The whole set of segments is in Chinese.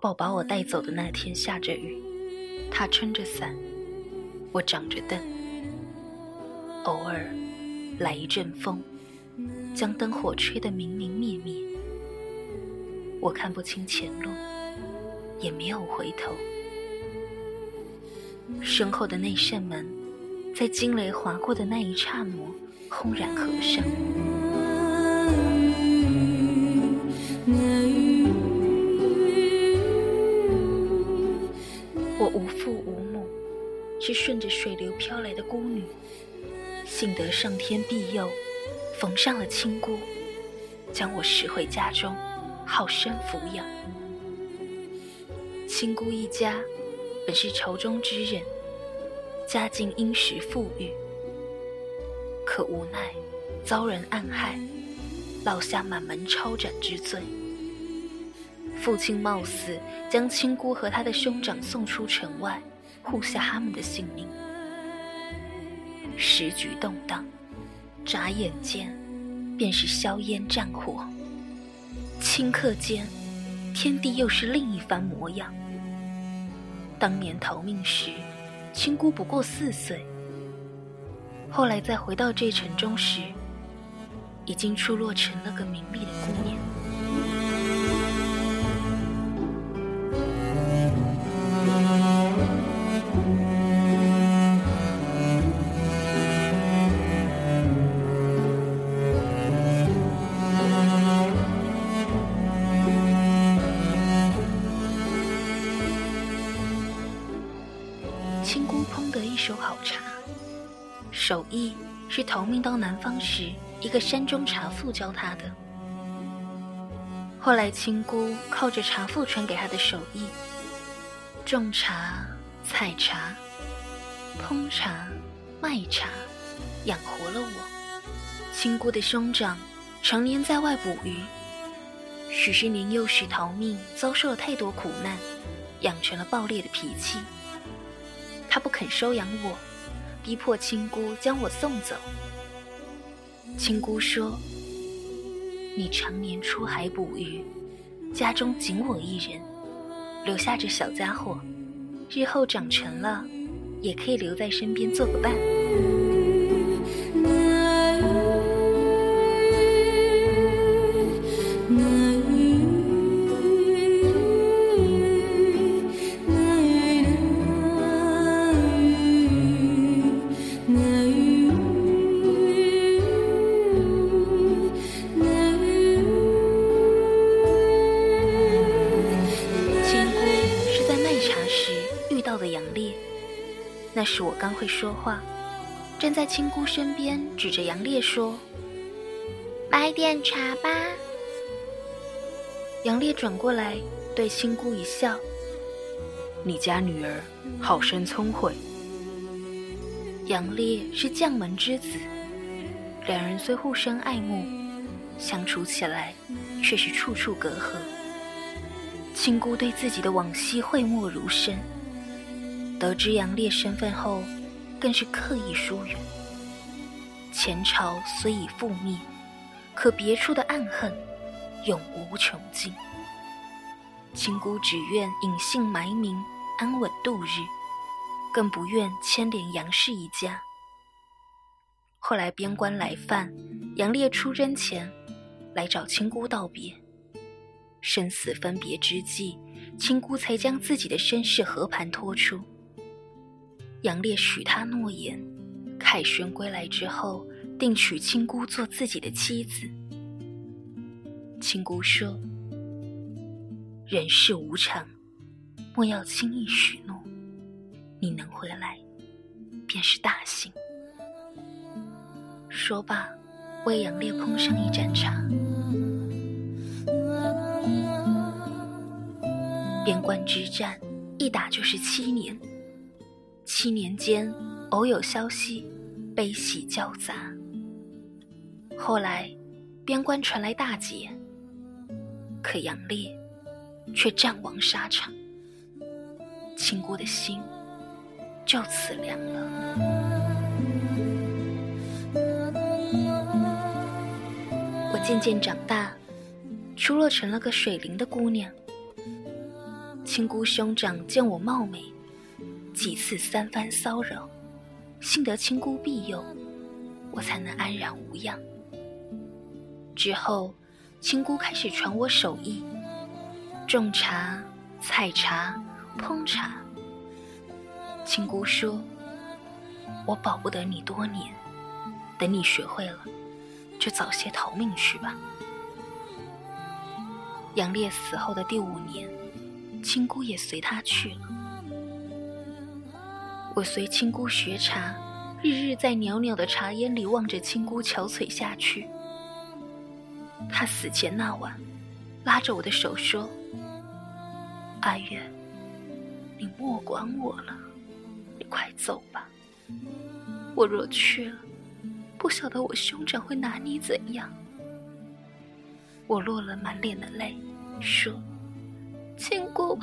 宝把我带走的那天下着雨，他撑着伞，我掌着灯。偶尔来一阵风，将灯火吹得明明灭灭。我看不清前路，也没有回头。身后的那扇门，在惊雷划过的那一刹那，轰然合上。是顺着水流飘来的孤女。幸得上天庇佑，逢上了亲姑，将我拾回家中。好生抚养。亲姑一家本是朝中之人，家境殷实富裕，可无奈遭人暗害，落下满门抄斩之罪。父亲冒死将亲姑和他的兄长送出城外，护下他们的性命。时局动荡，眨眼间便是硝烟战火。顷刻间，天地又是另一番模样。当年逃命时，青姑不过四岁。后来再回到这城中时，已经出落成了个明丽的姑娘。手艺是逃命到南方时，一个山中茶妇教他的。后来亲姑靠着茶妇传给他的手艺，种茶、采茶、烹茶、卖茶，养活了我。亲姑的兄长常年在外捕鱼，许是年幼时逃命，遭受了太多苦难，养成了暴烈的脾气。他不肯收养我。逼迫亲姑将我送走。亲姑说：“你常年出海捕鱼，家中仅我一人，留下这小家伙，日后长成了，也可以留在身边做个伴。”那时我刚会说话，站在亲姑身边，指着杨烈说：“买点茶吧。”杨烈转过来对亲姑一笑：“你家女儿好生聪慧。”杨烈是将门之子，两人虽互生爱慕，相处起来却是处处隔阂。亲姑对自己的往昔讳莫如深。得知杨烈身份后，更是刻意疏远。前朝虽已覆灭，可别处的暗恨永无穷尽。青姑只愿隐姓埋名，安稳度日，更不愿牵连杨氏一家。后来边关来犯，杨烈出征前来找亲姑道别，生死分别之际，亲姑才将自己的身世和盘托出。杨烈许他诺言，凯旋归来之后，定娶亲姑做自己的妻子。亲姑说：“人世无常，莫要轻易许诺。你能回来，便是大幸。”说罢，为杨烈烹上一盏茶。边关之战，一打就是七年。七年间，偶有消息，悲喜交杂。后来，边关传来大捷，可杨烈却战亡沙场，亲姑的心就此凉了。我渐渐长大，出落成了个水灵的姑娘。亲姑兄长见我貌美，几次三番骚扰，幸得亲姑庇佑，我才能安然无恙。之后，亲姑开始传我手艺，种茶、采茶、烹茶。亲姑说：“我保不得你多年，等你学会了，就早些逃命去吧。”杨烈死后的第五年，亲姑也随他去了。我随亲姑学茶，日日在袅袅的茶烟里望着亲姑憔悴下去。他死前那晚，拉着我的手说：“阿月，你莫管我了，你快走吧。我若去了，不晓得我兄长会拿你怎样。”我落了满脸的泪，说：“亲姑，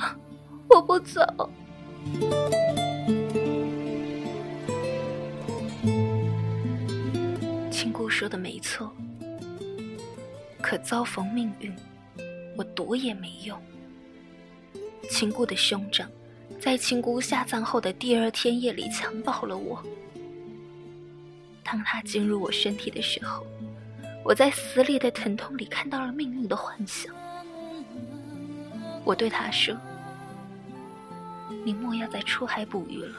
我不走。”说的没错。可遭逢命运，我躲也没用。亲姑的兄长，在亲姑下葬后的第二天夜里强暴了我。当他进入我身体的时候，我在撕裂的疼痛里看到了命运的幻想。我对他说：“你莫要再出海捕鱼了，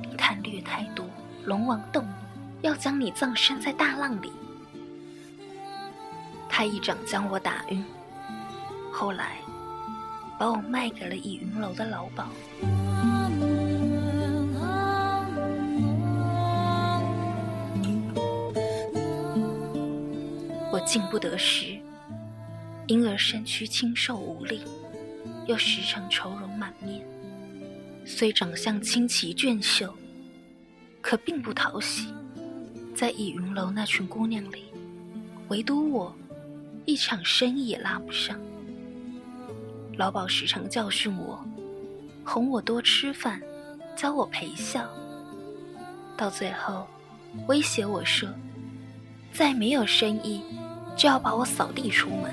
你贪掠太多，龙王动怒，要将你葬身在大浪里。”他一掌将我打晕，后来把我卖给了倚云楼的老鸨。我进不得食，因而身躯清瘦无力，又时常愁容满面。虽长相清奇俊秀，可并不讨喜。在倚云楼那群姑娘里，唯独我。一场生意也拉不上。老鸨时常教训我，哄我多吃饭，教我陪笑。到最后，威胁我说：“再没有生意，就要把我扫地出门。”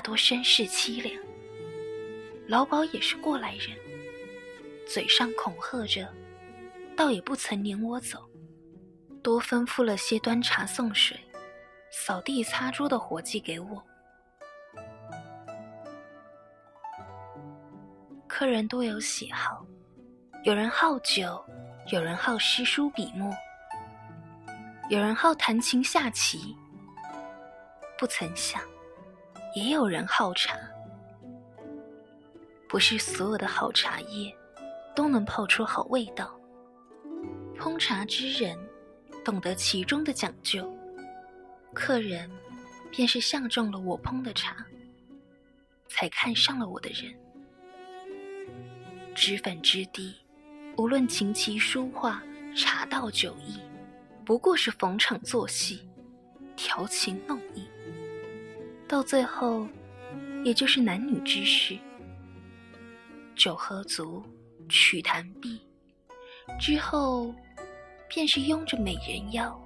多身世凄凉，老鸨也是过来人，嘴上恐吓着，倒也不曾撵我走，多吩咐了些端茶送水、扫地擦桌的活计给我。客人多有喜好，有人好酒，有人好诗书笔墨，有人好弹琴下棋。不曾想。也有人好茶，不是所有的好茶叶都能泡出好味道。烹茶之人懂得其中的讲究，客人便是相中了我烹的茶，才看上了我的人。脂粉之地，无论琴棋书画、茶道酒艺，不过是逢场作戏，调情弄意。到最后，也就是男女之事。酒喝足，曲弹毕，之后便是拥着美人腰，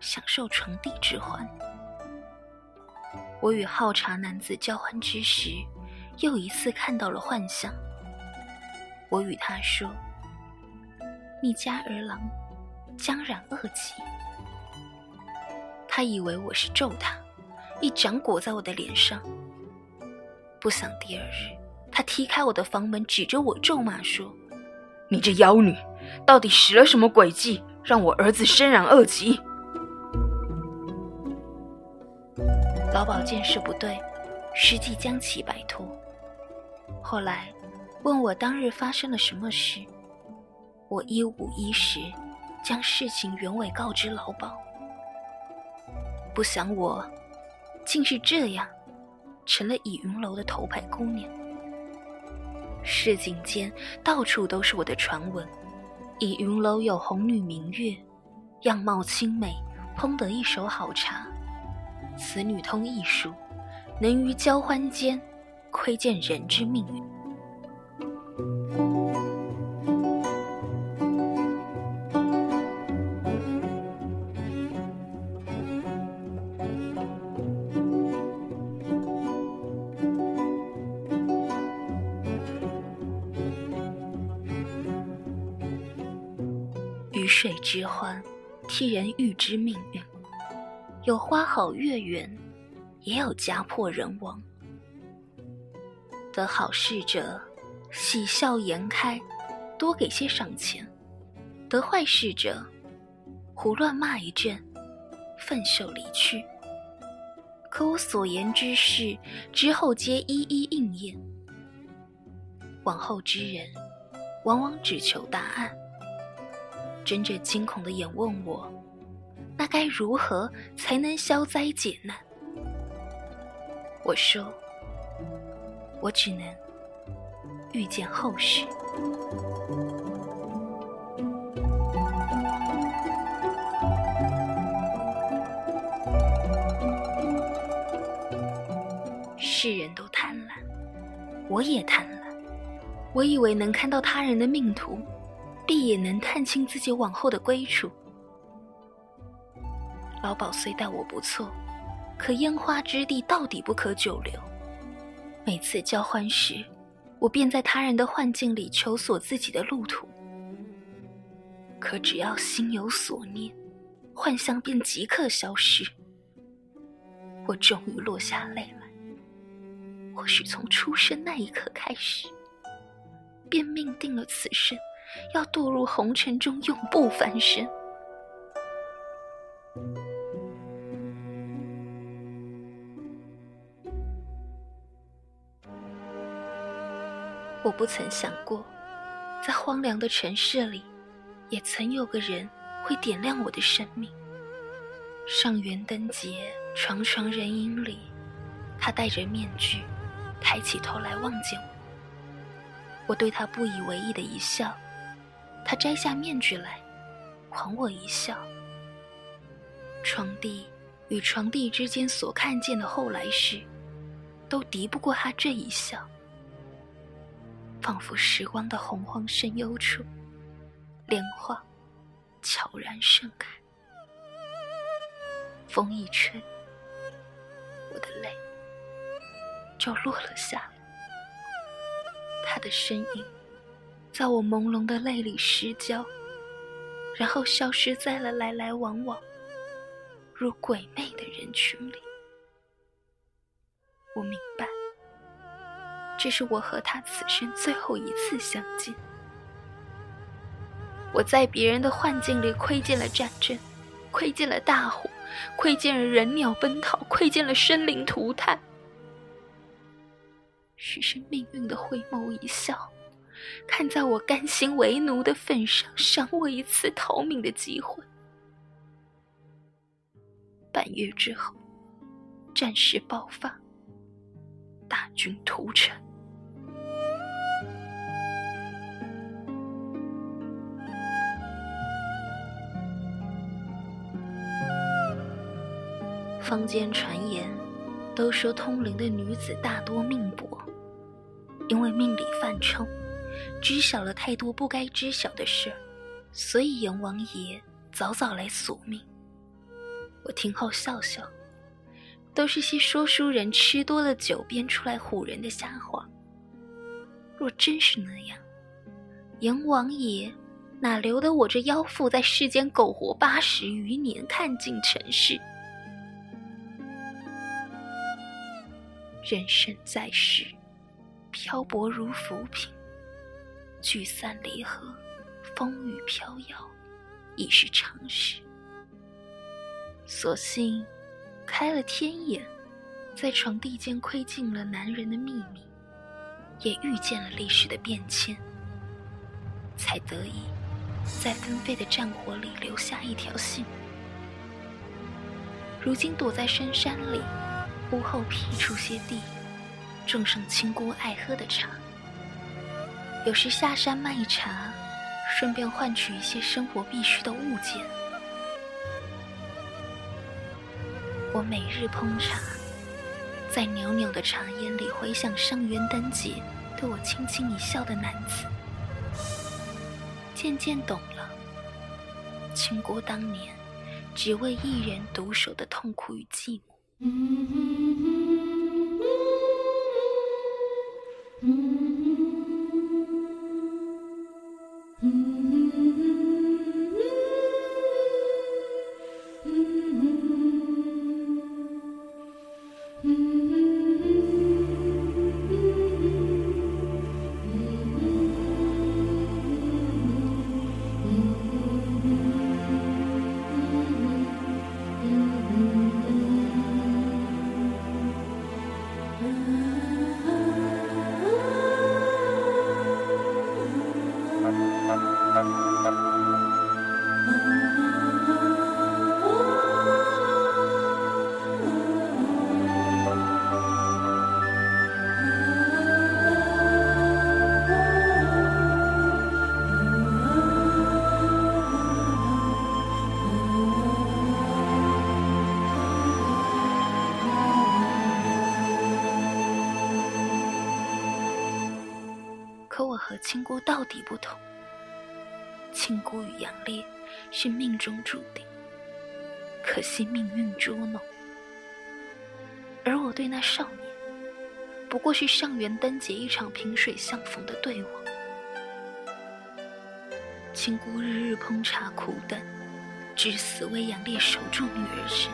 享受床地之欢。我与好茶男子交欢之时，又一次看到了幻象。我与他说：“你家儿郎将染恶疾。”他以为我是咒他。一掌裹在我的脸上。不想第二日，他踢开我的房门，指着我咒骂说：“你这妖女，到底使了什么诡计，让我儿子身染恶疾？”老鸨见势不对，实际将其摆脱。后来问我当日发生了什么事，我一五一十将事情原委告知老鸨。不想我，竟是这样，成了倚云楼的头牌姑娘。市井间到处都是我的传闻，倚云楼有红女明月，样貌清美，烹得一手好茶。此女通艺术，能于交欢间窥见人之命运。之欢，替人预知命运。有花好月圆，也有家破人亡。得好事者，喜笑颜开，多给些赏钱；得坏事者，胡乱骂一阵，愤袖离去。可我所言之事，之后皆一一应验。往后之人，往往只求答案。睁着惊恐的眼问我：“那该如何才能消灾解难？”我说：“我只能预见后事。”世人都贪婪，我也贪婪。我以为能看到他人的命途。必也能探清自己往后的归处。老鸨虽待我不错，可烟花之地到底不可久留。每次交欢时，我便在他人的幻境里求索自己的路途。可只要心有所念，幻象便即刻消失。我终于落下泪来。或许从出生那一刻开始，便命定了此生。要堕入红尘中，永不翻身。我不曾想过，在荒凉的城市里，也曾有个人会点亮我的生命。上元灯节，床床人影里，他戴着面具，抬起头来望见我。我对他不以为意的一笑。他摘下面具来，还我一笑。床帝与床帝之间所看见的后来事，都敌不过他这一笑。仿佛时光的洪荒深幽处，莲花悄然盛开。风一吹，我的泪就落了下来。他的身影。在我朦胧的泪里失焦，然后消失在了来来往往如鬼魅的人群里。我明白，这是我和他此生最后一次相见。我在别人的幻境里窥见了战争，窥见了大火，窥见了人鸟奔逃，窥见了生灵涂炭。许是命运的回眸一笑。看在我甘心为奴的份上，赏我一次逃命的机会。半月之后，战事爆发，大军屠城。坊间传言，都说通灵的女子大多命薄，因为命里犯冲。知晓了太多不该知晓的事，所以阎王爷早早来索命。我听后笑笑，都是些说书人吃多了酒编出来唬人的瞎话。若真是那样，阎王爷哪留得我这妖妇在世间苟活八十余年，看尽尘世？人生在世，漂泊如浮萍。聚散离合，风雨飘摇，已是常事。所幸开了天眼，在床地间窥尽了男人的秘密，也遇见了历史的变迁，才得以在纷飞的战火里留下一条信。如今躲在深山里，屋后辟出些地，种上亲姑爱喝的茶。有时下山卖茶，顺便换取一些生活必需的物件。我每日烹茶，在袅袅的茶烟里回想上元灯节对我轻轻一笑的男子，渐渐懂了，秦国当年只为一人独守的痛苦与寂寞。和亲姑到底不同。亲姑与杨烈是命中注定，可惜命运捉弄。而我对那少年，不过是上元灯节一场萍水相逢的对望。亲姑日日烹茶苦等，至死为杨烈守住女儿身，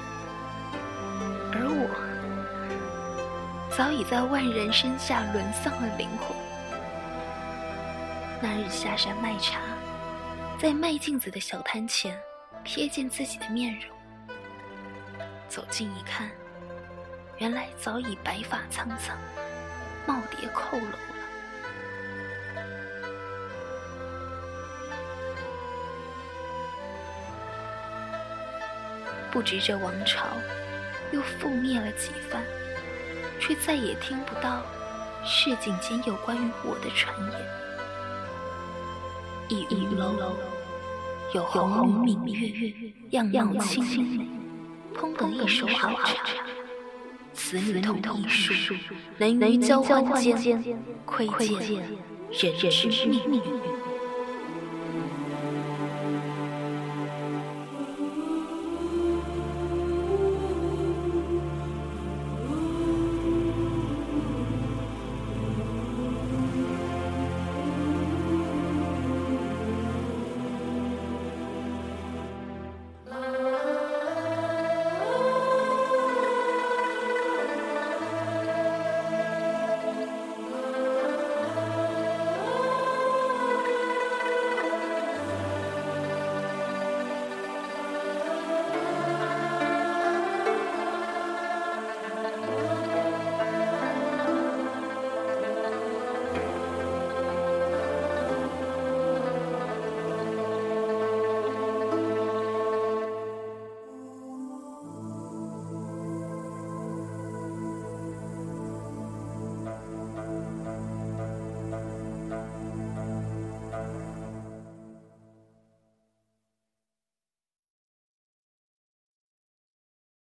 而我早已在万人身下沦丧了灵魂。那日下山卖茶，在卖镜子的小摊前，瞥见自己的面容。走近一看，原来早已白发苍苍，耄耋佝偻了。不知这王朝又覆灭了几番，却再也听不到市井间有关于我的传言。一玉楼有红明月，样样清美，烹得一手好茶。此女同艺术，能于交换间窥见人之秘密。